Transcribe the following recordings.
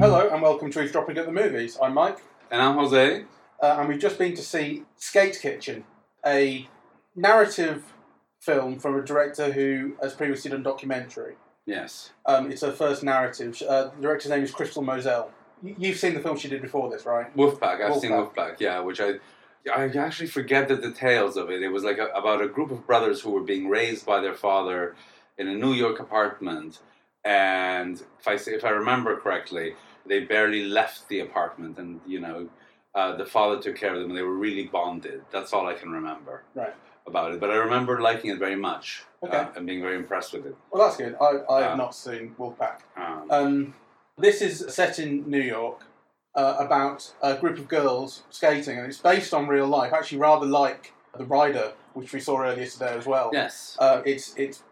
Hello and welcome to Eavesdropping at the Movies. I'm Mike, And I'm Jose. uh, and we've just been to see Skate Kitchen, a narrative film from a director who has previously done documentary. Yes. Um, it's her first narrative. Uh, the director's name is Crystal Moselle. Y- You've seen the film she did before this, right? Wolfpack. I've seen Wolfpack. Wolfpack. Yeah, which I I actually forget the details of it. It was like a, about a group of brothers who were being raised by their father in a New York apartment, and if I say, if I remember correctly, they barely left the apartment, and you know. Uh, the father took care of them, and they were really bonded. That's all I can remember Right. about it. But I remember liking it very much Okay. uh, and being very impressed with it. Well, that's good. I, I have Ah. not seen Wolfpack. Um, Um, this is set in New York uh, about a group of girls skating, and it's based on real life. Actually, rather like The Rider, which we saw earlier today as well. yes. Uh, it's it's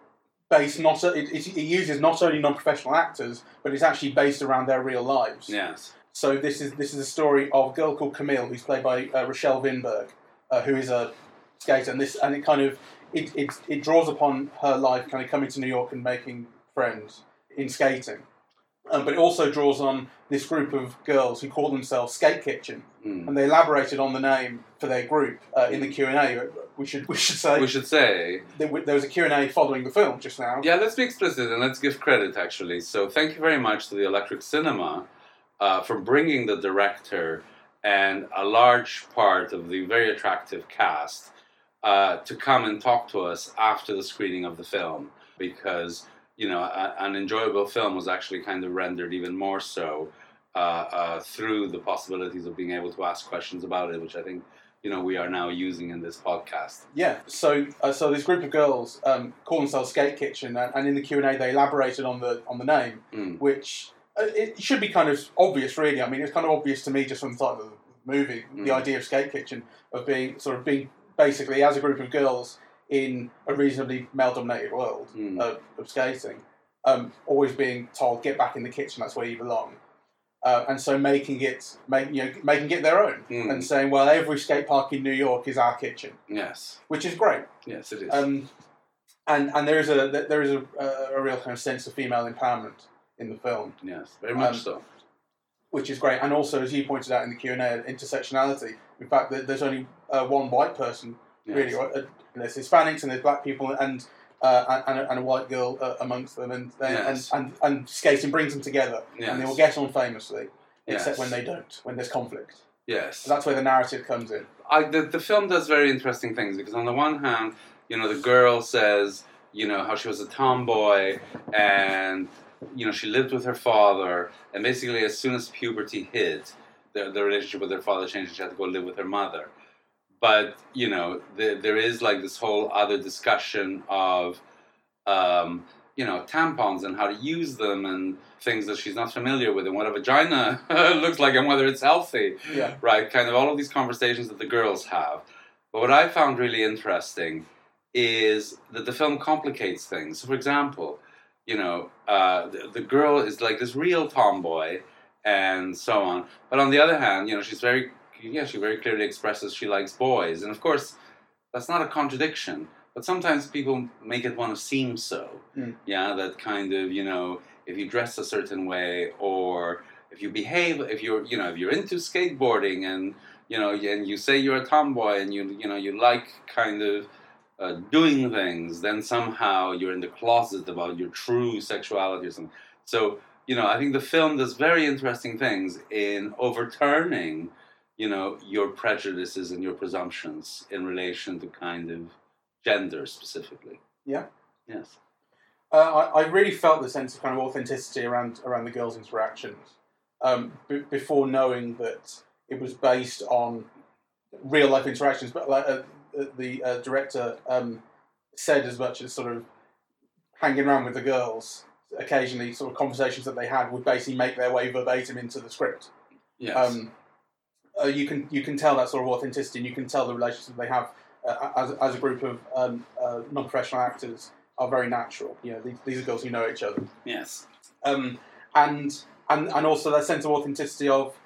based not it, it, it uses not only non-professional actors, but it's actually based around their real lives. yes. So this is this is a story of a girl called Camille, who's played by uh, Rachelle Vinberg, uh, who is a skater, and this and it kind of it, it it draws upon her life, kind of coming to New York and making friends in skating, um, but it also draws on this group of girls who call themselves Skate Kitchen, Mm. and they elaborated on the name for their group uh, in the Q and A. We should we should say We should say there, was a Q and A following the film just now. Yeah, let's be explicit and let's give credit actually. So, thank you very much to the Electric Cinema uh, for bringing the director and a large part of the very attractive cast uh, to come and talk to us after the screening of the film because, you know, a, an enjoyable film was actually kind of rendered even more so uh, uh, through the possibilities of being able to ask questions about it, which I think, you know, we are now using in this podcast. Yeah, so uh, so this group of girls um, call themselves Skate Kitchen, and, and in the Q and A they elaborated on the on the name, Mm. which uh, it should be kind of obvious, really. I mean, it's kind of obvious to me just from the title of the movie, the Mm. idea of Skate Kitchen of being sort of being basically as a group of girls in a reasonably male-dominated world Mm. of, of skating, um, always being told get back in the kitchen, that's where you belong. Uh, and so making it, make, you know, making it their own, Mm. and saying, "Well, every skate park in New York is our kitchen," Yes, which is great. yes, it is. Um, and and there is a there is a, a real kind of sense of female empowerment in the film, yes, very much um, so. which is great. And also, as you pointed out in the Q and A, intersectionality. In fact, there's only uh, one white person Yes. really. Uh, there's Hispanics and there's black people and. Uh, and, a, and a white girl uh, amongst them, and, Yes. and, and and skating brings them together, and they Yes. all get on famously, except Yes. when they don't, when there's conflict. Yes. So that's where the narrative comes in. I, the, the film does very interesting things because, on the one hand, you know, the girl says, you know, how she was a tomboy and, you know, she lived with her father, and basically, as soon as puberty hit, the, the relationship with her father changed and she had to go live with her mother. But, you know, the, there is like this whole other discussion of, um, you know, tampons and how to use them and things that she's not familiar with and what a vagina looks like and whether it's healthy Yeah, right? Kind of all of these conversations that the girls have. But what I found really interesting is that the film complicates things. So, for example, you know, uh, the, the girl is like this real tomboy and so on. But on the other hand, you know, she's very, yeah, she very clearly expresses she likes boys. And of course, that's not a contradiction. But sometimes people make it want to seem so. Mm. Yeah, that kind of, you know, if you dress a certain way or if you behave, if you're, you know, if you're into skateboarding and, you know, and you say you're a tomboy and you, you know, you like kind of uh, doing things, then somehow you're in the closet about your true sexuality or something. So, you know, I think the film does very interesting things in overturning, you know, your prejudices and your presumptions in relation to kind of gender specifically. Yeah. Yes. Uh, I, I really felt the sense of kind of authenticity around around the girls' interactions um, b- before knowing that it was based on real life interactions. But like uh, the uh, director um, said, as much as sort of hanging around with the girls, occasionally sort of conversations that they had would basically make their way verbatim into the script. Yes. Um, uh, you can you can tell that sort of authenticity, and you can tell the relationship they have uh, as, as a group of um, uh, non-professional actors are very natural. You know, these, these are girls who know each other, yes. um, and and and also that sense of authenticity of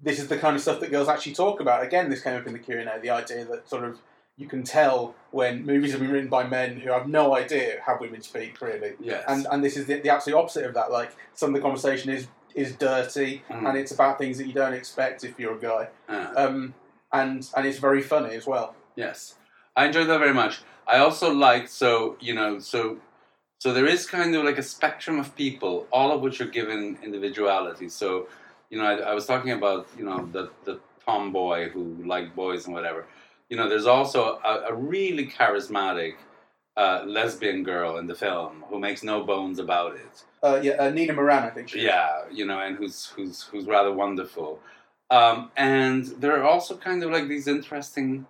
this is the kind of stuff that girls actually talk about. Again, this came up in the Q and A. The idea that sort of you can tell when movies have been written by men who have no idea how women speak, really. Yes. And and this is the, the absolute opposite of that. Like some of the conversation is is dirty, Mhm. and it's about things that you don't expect if you're a guy. Uh, Um, and and it's very funny as well. Yes, I enjoyed that very much. I also liked so you know so so there is kind of like a spectrum of people, all of which are given individuality. So you know I, I was talking about you know the the tomboy who liked boys and whatever. You know, there's also a, a really charismatic uh, lesbian girl in the film who makes no bones about it. Uh, yeah, uh, Nina Moran, I think. She is. Yeah, you know, and who's who's who's rather wonderful. Um, and there are also kind of like these interesting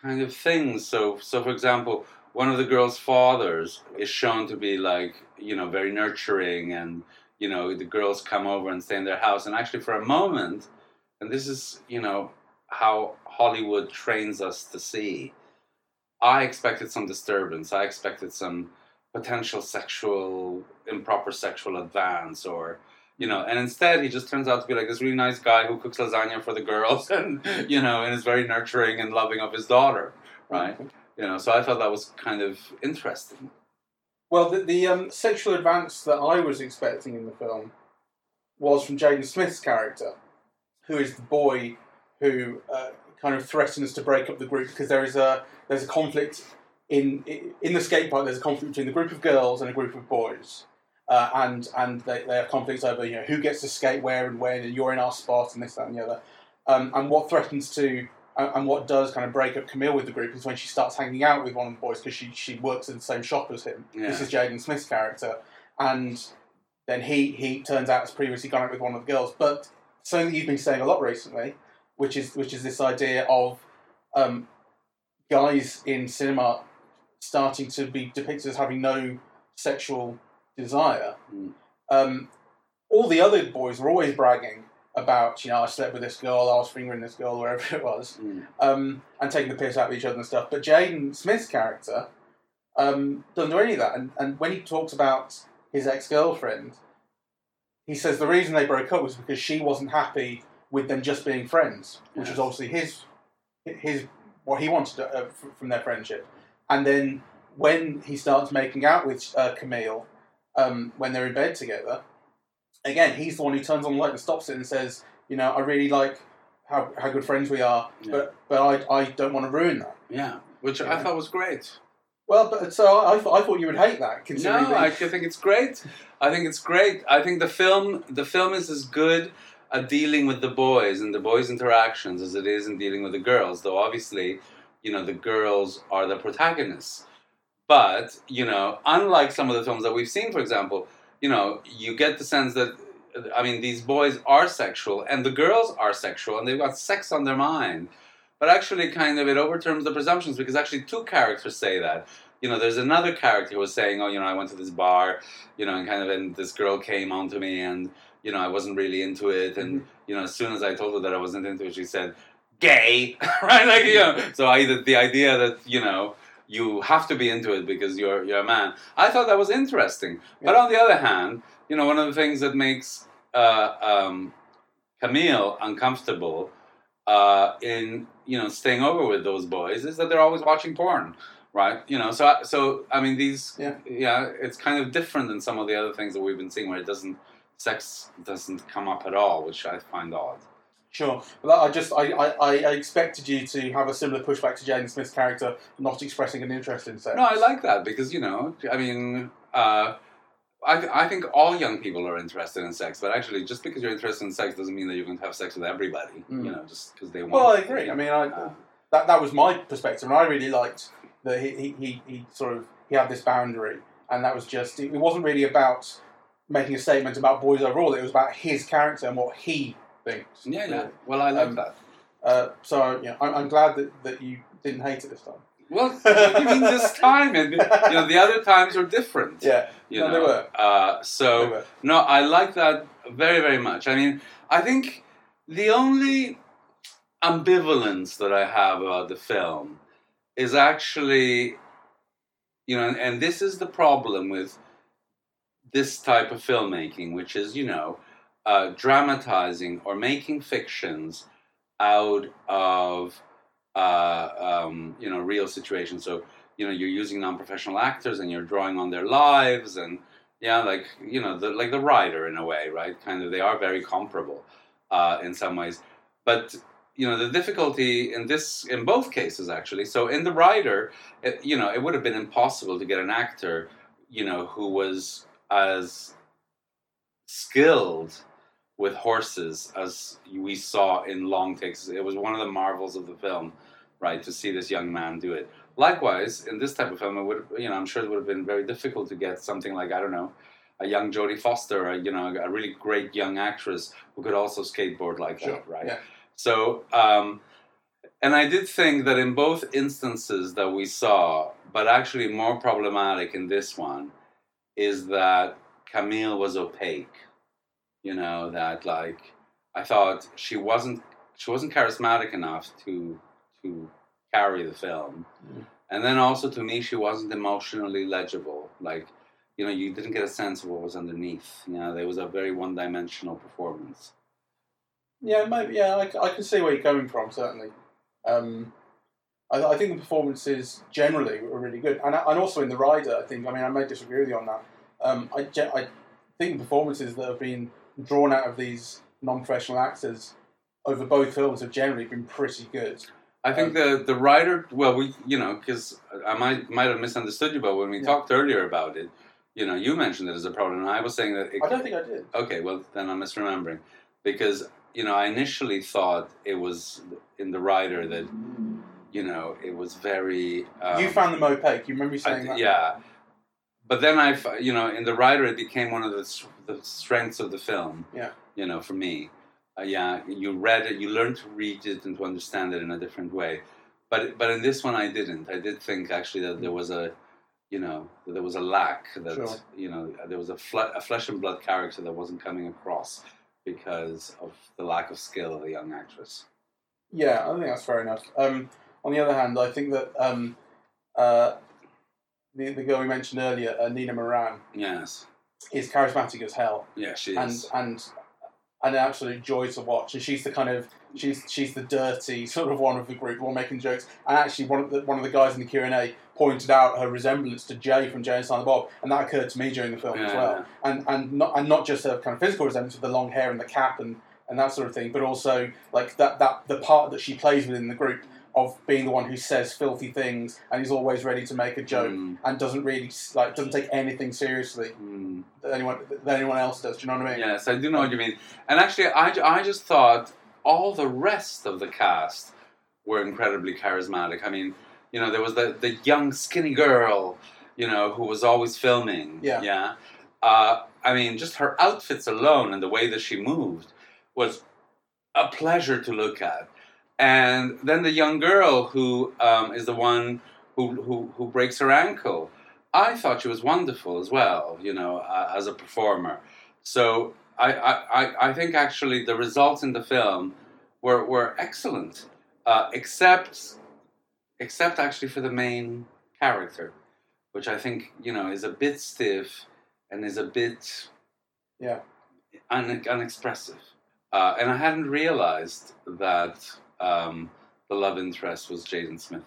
kind of things. So, so for example, one of the girl's fathers is shown to be like you know very nurturing, and you know the girls come over and stay in their house. And actually, for a moment, and this is you know how Hollywood trains us to see. I expected some disturbance. I expected some potential sexual improper sexual advance or you know and instead he just turns out to be like this really nice guy who cooks lasagna for the girls and you know and is very nurturing and loving of his daughter right you know so i thought that was kind of interesting Well, the, the um, sexual advance that I was expecting in the film was from Jaden Smith's character, who is the boy who uh, kind of threatens to break up the group because there is a there's a conflict in in the skate park. There's a conflict between the group of girls and a group of boys, uh, and and they, they have conflicts over you know who gets to skate where and when, and you're in our spot and this that and the other. Um, and what threatens to and and what does kind of break up Camille with the group is when she starts hanging out with one of the boys because she, she works in the same shop as him. This is Jaden Smith's character, and then he he turns out has previously gone out with one of the girls. But something that you've been saying a lot recently, which is which is this idea of um, guys in cinema starting to be depicted as having no sexual desire. Mm. Um, all the other boys were always bragging about, you know, I slept with this girl, I was fingering this girl, wherever it was Mm. um, and taking the piss out of each other and stuff. But Jaden Smith's character um, doesn't do any of that. And, and when he talks about his ex girlfriend, he says the reason they broke up was because she wasn't happy with them just being friends, which Yes. was obviously his his what he wanted uh, f- from their friendship. And then when he starts making out with uh, Camille, um, when they're in bed together, again he's the one who turns on the light and stops it and says, you know, I really like how, how good friends we are, Yeah. but but I, I don't want to ruin that. yeah which i thought was great Well, but so I, I, thought, I thought you would hate that, considering No, I think it's great. I think it's great. I think the film the film is as good dealing with the boys and the boys' interactions as it is in dealing with the girls. Though obviously, you know, the girls are the protagonists. But you know, unlike some of the films that we've seen, for example, you know, you get the sense that I mean, these boys are sexual and the girls are sexual and they've got sex on their mind. But actually, kind of, it overturns the presumptions because actually, two characters say that you know, there's another character who was saying, "Oh, you know, I went to this bar, you know, and kind of, and this girl came onto me, and you know, I wasn't really into it, and you know, as soon as I told her that I wasn't into it, she said, gay, right? Like, you know, so either the idea that you know you have to be into it because you're you're a man. I thought that was interesting, but on the other hand, you know, one of the things that makes uh, um, Camille uncomfortable uh, in you know staying over with those boys is that they're always watching porn, right? You know, so so I mean these Yeah. yeah, it's kind of different than some of the other things that we've been seeing where it doesn't sex doesn't come up at all, which I find odd. Sure. Well, I just I, I, I expected you to have a similar pushback to Jaden Smith's character not expressing an interest in sex. No, I like that because you know, I mean, uh, I I think all young people are interested in sex, but actually, just because you're interested in sex doesn't mean that you can have sex with everybody. Mm. You know, just because they want. Well, I agree. I mean, I, Uh, that that was my perspective, and I really liked that he, he, he, he sort of he had this boundary, and that was just it wasn't really about making a statement about boys overall. It was about his character and what he thinks. yeah, yeah. Well, I like Um, that. Uh, so yeah, I'm, I'm glad that, that you didn't hate it this time. Well, what do you mean this time? And you know, the other times were different. Yeah, You no, know? they were. Uh, so. they were. No, I like that very, very much. I mean, I think the only ambivalence that I have about the film is actually, you know, and this is the problem with this type of filmmaking, which is, you know, uh, dramatizing or making fictions out of uh, um, you know, real situations. So you know, you're using non-professional actors and you're drawing on their lives, and yeah, like you know, the, like the Rider in a way, right? Kind of, they are very comparable uh, in some ways, but you know the difficulty in this in both cases actually so in the Rider it, you know it would have been impossible to get an actor you know who was as skilled with horses as we saw in long takes it was one of the marvels of the film right to see this young man do it likewise in this type of film it would you know i'm sure it would have been very difficult to get something like i don't know a young Jodie Foster, a, you know, a really great young actress who could also skateboard like Sure, that, right? yeah. So, um, and I did think that in both instances that we saw, but actually more problematic in this one, is that Camille was opaque. You know that like I thought she wasn't she wasn't charismatic enough to to carry the film, Mm. and then also to me she wasn't emotionally legible. Like you know you didn't get a sense of what was underneath. You know there was a very one dimensional performance. Yeah, maybe. Yeah, I, I can see where you're coming from. Certainly, um, I, I think the performances generally were really good, and and also in the rider. I think. I mean, I may disagree with you on that. Um, I I think the performances that have been drawn out of these non-professional actors over both films have generally been pretty good. I think the the Rider, well, we you know, because I might might have misunderstood you, but when we Yeah. talked earlier about it, you know, you mentioned it as a problem, and I was saying that. It, I don't think I did. okay, well, then I'm misremembering, because you know, I initially thought it was in the Rider that you know it was very. Um, you found them opaque. You remember you I saying that? yeah, but then I, you know, in the Rider, it became one of the the strengths of the film. Yeah. You know, for me, uh, yeah, you read it, you learned to read it and to understand it in a different way. But but in this one, I didn't. I did think actually that there was a, you know, that there was a lack that Sure. you know there was a, a flesh and blood character that wasn't coming across because of the lack of skill of the young actress. Yeah, I think that's fair enough. Um, on the other hand, I think that um, uh, the, the girl we mentioned earlier, uh, Nina Moran, Yes. is charismatic as hell, Yeah, she and is. and an absolute joy to watch. And she's the kind of she's she's the dirty sort of one of the group, one making jokes. And actually, one of the one of the guys in the Q and A pointed out her resemblance to Jay from Jay and Silent Bob, and that occurred to me during the film as Yeah. well. And and not and not just her kind of physical resemblance with the long hair and the cap and and that sort of thing, but also like that that the part that she plays within the group of being the one who says filthy things and he's always ready to make a joke Mm, and doesn't really like doesn't take anything seriously mm. that anyone that anyone else does. Do you know what I mean? Yes, I do know what you mean. And actually, I, I just thought all the rest of the cast were incredibly charismatic. I mean, you know, there was the, the young, skinny girl, you know, who was always filming. Yeah. Yeah. Uh, I mean, just her outfits alone and the way that she moved was a pleasure to look at. And then the young girl who um, is the one who, who, who breaks her ankle. I thought she was wonderful as well, you know, uh, as a performer. So I, I, I- think actually the results in the film were, were excellent, uh, except except actually for the main character, which I think you know is a bit stiff and is a bit Yeah. un, unexpressive. Uh, and I hadn't realized that um, the love interest was Jaden Smith.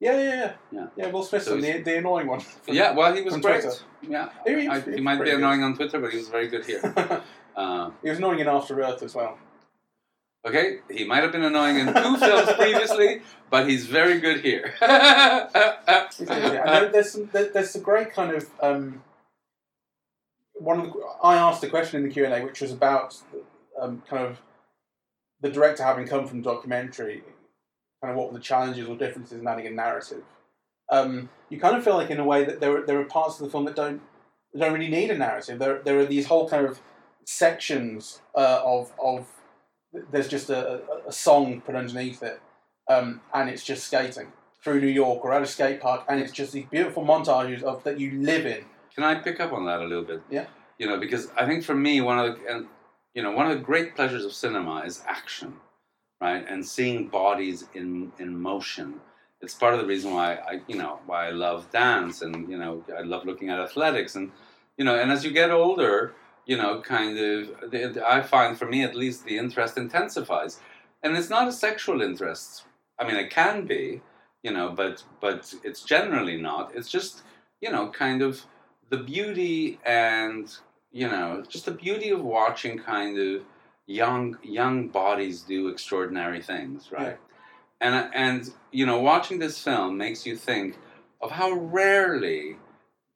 Yeah, yeah, yeah. Yeah. Yeah, Will Smith, So the, the annoying one. from- yeah, well, he was great. Twitter. Yeah, He I, he might be pretty good. annoying on Twitter, but he was very good here. Uh, he was annoying in After Earth as well. Okay, he might have been annoying in two films previously, but he's very good here. there's some, there's a great kind of um, one of the, I asked a question in the Q and A, which was about um, kind of the director having come from documentary, kind of what were the challenges or differences in adding a narrative. Um, you kind of feel like, in a way, that there are, there are parts of the film that don't don't really need a narrative. There there are these whole kind of sections uh, of of there's just a, a, song put underneath it, um, and it's just skating through New York or at a skate park, and it's just these beautiful montages of that you live in. Can I pick up on that a little bit? Yeah. You know, because I think for me, one of the and you know one of the great pleasures of cinema is action, right? And seeing bodies in in motion. It's part of the reason why I you know why I love dance and you know I love looking at athletics and you know and as you get older, you know, kind of the, I find for me at least the interest intensifies, and it's not a sexual interest. I mean, it can be, you know, but but it's generally not. It's just you know, kind of the beauty and you know, just the beauty of watching kind of young young bodies do extraordinary things, right? And and you know, watching this film makes you think of how rarely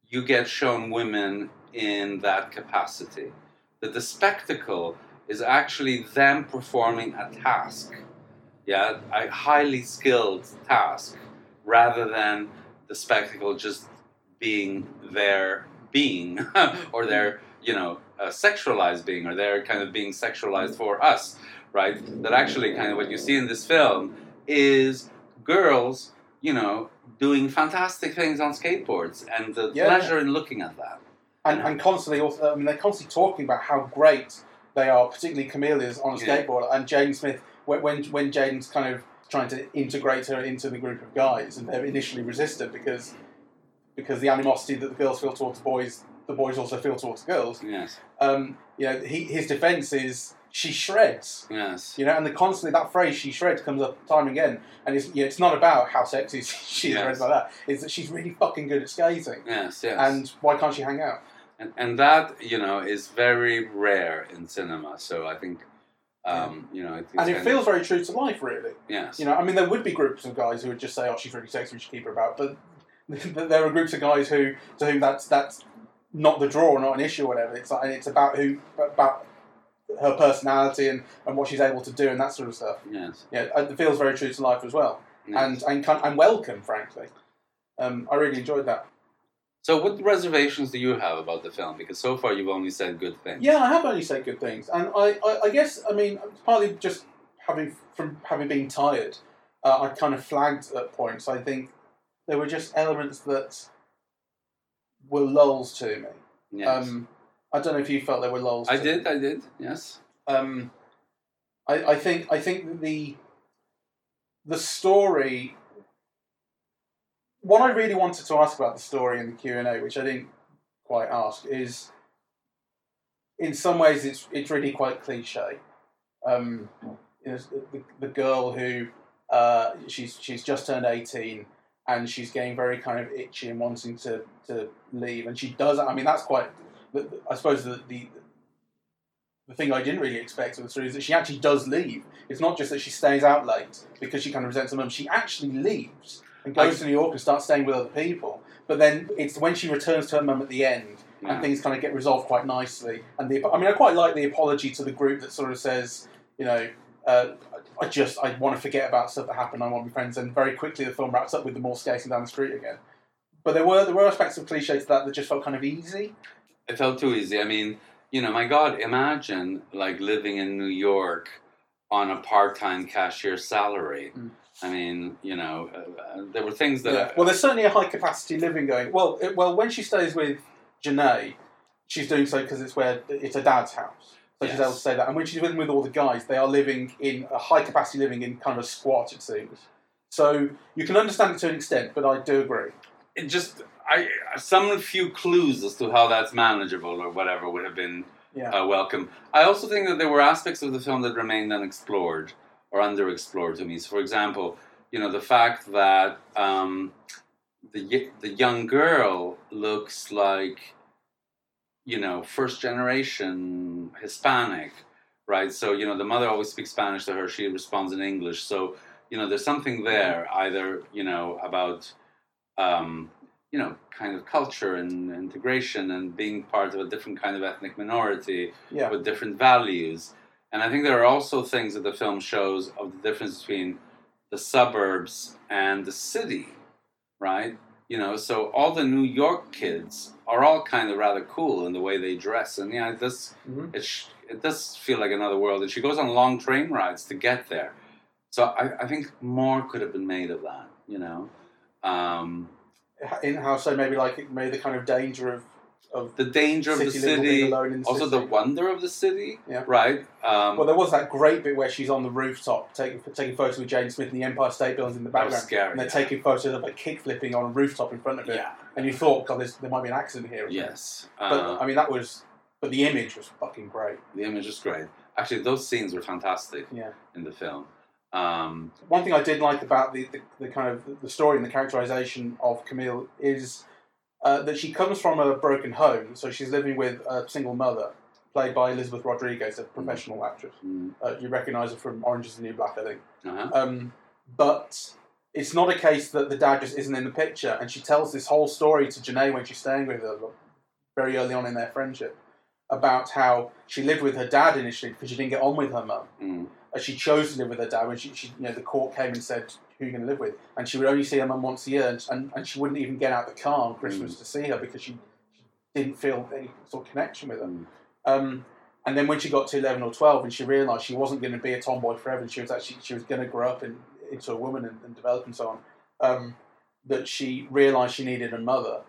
you get shown women in that capacity. That the spectacle is actually them performing a task, yeah, a highly skilled task, rather than the spectacle just being their being or their you know uh, sexualized being or they're kind of being sexualized for us, right? That actually kind of what you see in this film is girls, you know, doing fantastic things on skateboards and the Yeah. pleasure in looking at that. and, and constantly also, I mean, they're constantly talking about how great they are, particularly Camille's on a Yeah. skateboard, and Jaden Smith when when when Jaden's kind of trying to integrate her into the group of guys, and they're initially resistant because because the animosity that the girls feel towards the boys, the boys also feel towards the girls. Yes, Um, you know, he, his defense is she shreds. yes, You know, and the constantly that phrase "she shreds" comes up time and again, and it's you know, it's not about how sexy she is or anything like that. It's that she's really fucking good at skating, yes, yes. and why can't she hang out? and, and that you know is very rare in cinema. So I think, um, you know, I think And it kind feels very true to life, really. yes, You know, I mean, there would be groups of guys who would just say, "Oh, she's really sexy, we should keep her about," but there are groups of guys who to whom that's that's not the draw, not an issue, or whatever. It's like, it's about who about her personality and, and what she's able to do and that sort of stuff. yes, Yeah, it feels very true to life as well, yes. and and and welcome, frankly. Um, I really enjoyed that. so, what reservations do you have about the film? Because so far you've only said good things. Yeah, I have only said good things, and I, I, I guess I mean partly just having from having been tired, uh, I kind of flagged at points. I think there were just elements that were lulls to me. Yes. Um, I don't know if you felt there were lulls. I to did. Me. I did. Yes. Um, I, I think I think that the the story. What I really wanted to ask about the story in the Q and A, which I didn't quite ask, is in some ways it's it's really quite cliche. Um, you know, the, the girl who uh, she's she's just turned eighteen and she's getting very kind of itchy and wanting to, to leave, and she does. I mean, that's quite. I suppose the, the the thing I didn't really expect of the story is that she actually does leave. It's not just that she stays out late because she kind of resents her mum. She actually leaves and goes to New York and starts staying with other people. But then it's when she returns to her mum at the end Yeah. and things kind of get resolved quite nicely. And the I mean, I quite like the apology to the group that sort of says, you know, uh, I just I want to forget about stuff that happened. I want to be friends. And very quickly the film wraps up with them all skating down the street again. But there were there were aspects of cliche to that that just felt kind of easy. It felt too easy. I mean, you know, my God, imagine like living in New York on a part-time cashier salary. Mm. I mean, you know, uh, uh, there were things that. Yeah. Well, there's certainly a high capacity living going. Well, it, well, when she stays with Janae, she's doing so because it's where it's her dad's house, so she's Yes. able to say that. And when she's living with all the guys, they are living in a high capacity living in kind of a squat, it seems. So you can understand it to an extent, but I do agree. it just I some few clues as to how that's manageable or whatever would have been Yeah. uh, welcome. I also think that there were aspects of the film that remained unexplored or underexplored to me. So, for example, you know the fact that um, the the young girl looks like you know first generation Hispanic, right? So you know the mother always speaks Spanish to her; she responds in English. So you know there's something there, either you know about um, you know kind of culture and integration and being part of a different kind of ethnic minority Yeah. with different values. And I think there are also things that the film shows of the difference between the suburbs and the city, right? You know, so all the New York kids are all kind of rather cool in the way they dress, and yeah, it does Mhm. it, sh- it does feel like another world. And she goes on long train rides to get there, so I, I think more could have been made of that. You know, um, In how so maybe like it- maybe the kind of danger of of the danger of the city city, alone in the also city. the wonder of the city, Yeah. right? Um, Well, there was that great bit where she's on the rooftop taking taking photos with Jaden Smith and the Empire State Building in the background, scary. and they're yeah. taking photos of her kick flipping on a rooftop in front of it. yeah. And you thought, God, there might be an accident here. Yes. But Uh, I mean, that was. But the image was fucking great. the image was great. Actually, those scenes were fantastic Yeah. in the film. Um, One thing I did like about the, the, the kind of the story and the characterization of Camille is uh, that she comes from a broken home, so she's living with a single mother, played by Elizabeth Rodriguez, a professional actress. mm, Uh, you recognise her from Orange is the New Black, I think. uh-huh. Um, but it's not a case that the dad just isn't in the picture, and she tells this whole story to Janae when she's staying with her very early on in their friendship about how she lived with her dad initially because she didn't get on with her mum. Mm, She chose to live with her dad when she, she you know, the court came and said, "Who are you going to live with?" And she would only see her mum once a year, and, and, and she wouldn't even get out the car on Christmas to see her because she, she didn't feel any sort of connection with her. mm, Um, and then when she got to eleven or twelve, and she realised she wasn't going to be a tomboy forever, and she was actually she was going to grow up in, into a woman and, and develop and so on. Um, that she realised she needed a mother,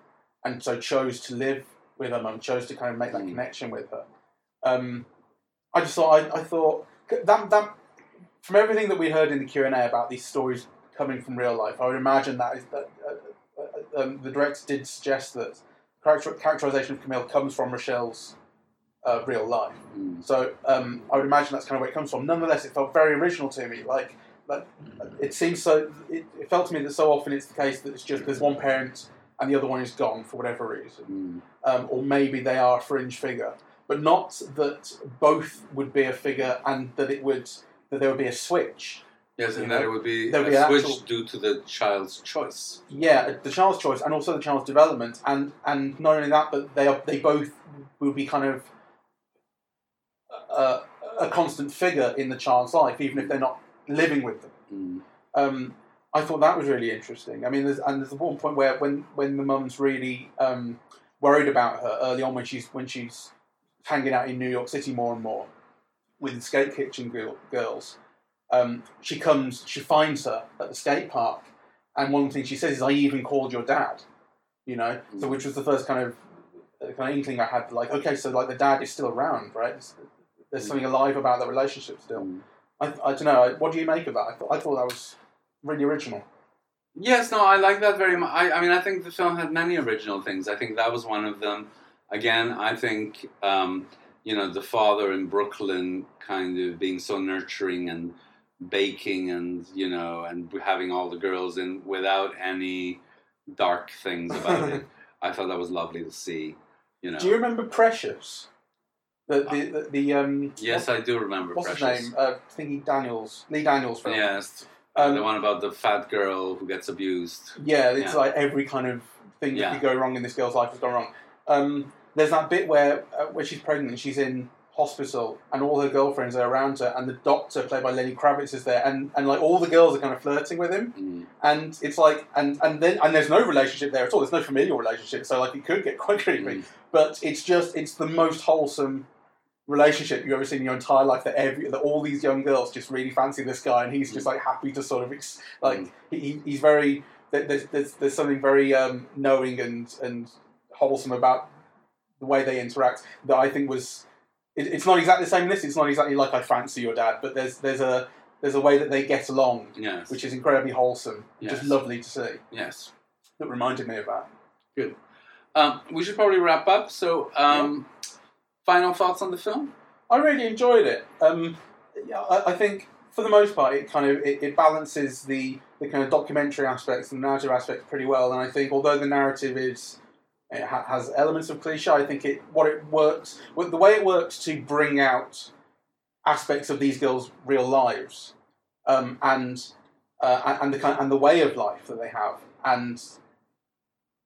and so chose to live with her mum, chose to kind of make that Mm. connection with her. Um, I just thought I, I thought that that from everything that we heard in the Q and A about these stories coming from real life, I would imagine that is that uh, uh, um, the director did suggest that character, characterization of Camille comes from Rachelle's uh, real life. mm. So um, I would imagine that's kind of where it comes from. Nonetheless, it felt very original to me. Like, like it seems so. It, it felt to me that so often it's the case that it's just there's one parent and the other one is gone for whatever reason, Mm. um, or maybe they are a fringe figure, but not that both would be a figure and that it would that there would be a switch. Yes, and that know, it would be a be switch actual- due to the child's choice. Yeah, the child's choice and also the child's development, and and not only that, but they are they both will be kind of a, a constant figure in the child's life, even if they're not living with them. Mm. Um, I thought that was really interesting. I mean, there's, and there's one point where when when the mum's really um, worried about her early on when she's when she's hanging out in New York City more and more with the skate kitchen girl, girls. Um, she comes, she finds her at the skate park, and one thing she says is, "I even called your dad," you know. So, which was the first kind of uh, kind of inkling I had, like, okay, so like the dad is still around, right? There's, there's something alive about the relationship still. Mm. I, I don't know. What do you make of that? I thought, I thought that was really original. Yes, no, I like that very much. I, I mean, I think the film had many original things. I think that was one of them. Again, I think, um, you know, the father in Brooklyn kind of being so nurturing and baking and, you know, and having all the girls in without any dark things about it. I thought that was lovely to see, you know. Do you remember Precious? The the the, the um. yes, I do remember What's Precious. his name? Uh, Thingy Daniels, Lee Daniels film. Yes. Um, the one about the fat girl who gets abused. Yeah, it's Yeah. like every kind of thing that Yeah. could go wrong in this girl's life has gone wrong. Um, there's that bit where uh, where she's pregnant, and she's in hospital, and all her girlfriends are around her, and the doctor, played by Lenny Kravitz, is there, and, and like all the girls are kind of flirting with him, Mm. and it's like, and and then and there's no relationship there at all. There's no familial relationship, so like it could get quite creepy. Mm. But it's just it's the most wholesome relationship you've ever seen in your entire life. That every that all these young girls just really fancy this guy, and he's just like happy to sort of ex- like Mm. he, he- he's very there's, there's there's something very um, knowing and and wholesome about the way they interact that I think was. It, it's not exactly the same in this. It's not exactly like I fancy your dad, but there's there's a there's a way that they get along, Yes. which is incredibly wholesome, Yes. just lovely to see. yes. That reminded me of that. Good. Um, we should probably wrap up. So, um, final thoughts on the film? I really enjoyed it. Um, yeah, I, I think for the most part, it kind of it, it balances the the kind of documentary aspects and narrative aspects pretty well. And I think although the narrative is it ha- has elements of cliche, I think it what it works what, the way it works to bring out aspects of these girls' real lives um, and uh, and the kind and the way of life that they have and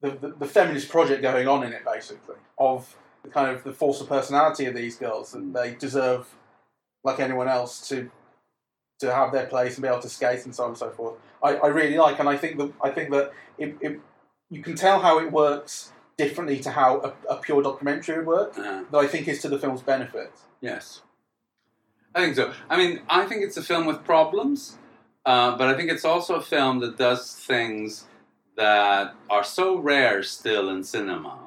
the, the, the feminist project going on in it basically of the kind of the force of personality of these girls that they deserve like anyone else to to have their place and be able to skate and so on and so forth. I, I really like and I think that I think that it, it you can tell how it works differently to how a, a pure documentary would work Uh, that I think is to the film's benefit. yes. I think so. I mean, I think it's a film with problems, uh, but I think it's also a film that does things that are so rare still in cinema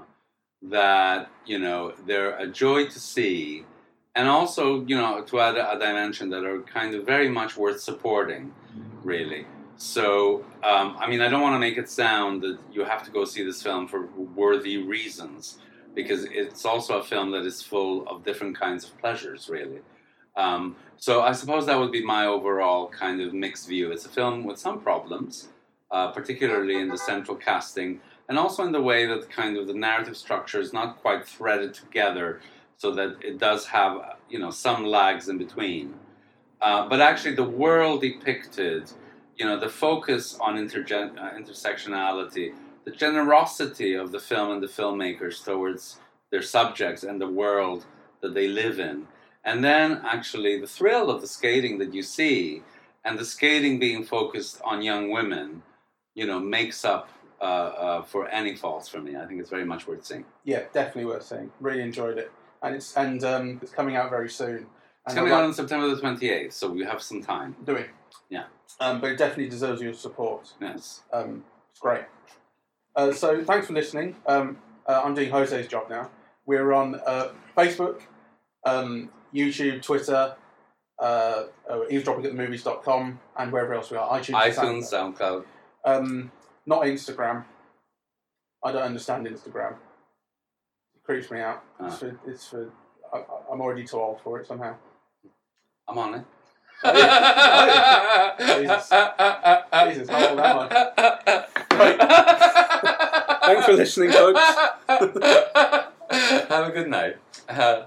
that, you know, they're a joy to see. And also, you know, to add a, a dimension that are kind of very much worth supporting, really. So, um, I mean, I don't want to make it sound that you have to go see this film for worthy reasons, because it's also a film that is full of different kinds of pleasures, really. Um, so I suppose that would be my overall kind of mixed view. It's a film with some problems, uh, particularly in the central casting, and also in the way that kind of the narrative structure is not quite threaded together, so that it does have you know some lags in between. Uh, but actually, the world depicted, you know, the focus on intergen- uh, intersectionality, the generosity of the film and the filmmakers towards their subjects and the world that they live in. And then actually the thrill of the skating that you see and the skating being focused on young women, you know, makes up uh, uh, for any faults for me. I think it's very much worth seeing. Yeah, definitely worth seeing. Really enjoyed it, and it's and um, it's coming out very soon. It's coming out on September the 28th, so we have some time. doing. Yeah. Um, but it definitely deserves your support. Yes. Um, it's great. Uh, so thanks for listening. Um, uh, I'm doing Jose's job now. We're on uh, Facebook, um, YouTube, Twitter, uh, uh, eavesdroppingatthemovies.com, and wherever else we are. iTunes, iTunes, SoundCloud. SoundCloud. Um, not Instagram. I don't understand Instagram. It creeps me out. It's Ah. for. It's for I, I- I'm already too old for it somehow. I'm on it. Jesus. Jesus, how old am I? Thanks for listening, folks. Have a good night. Uh,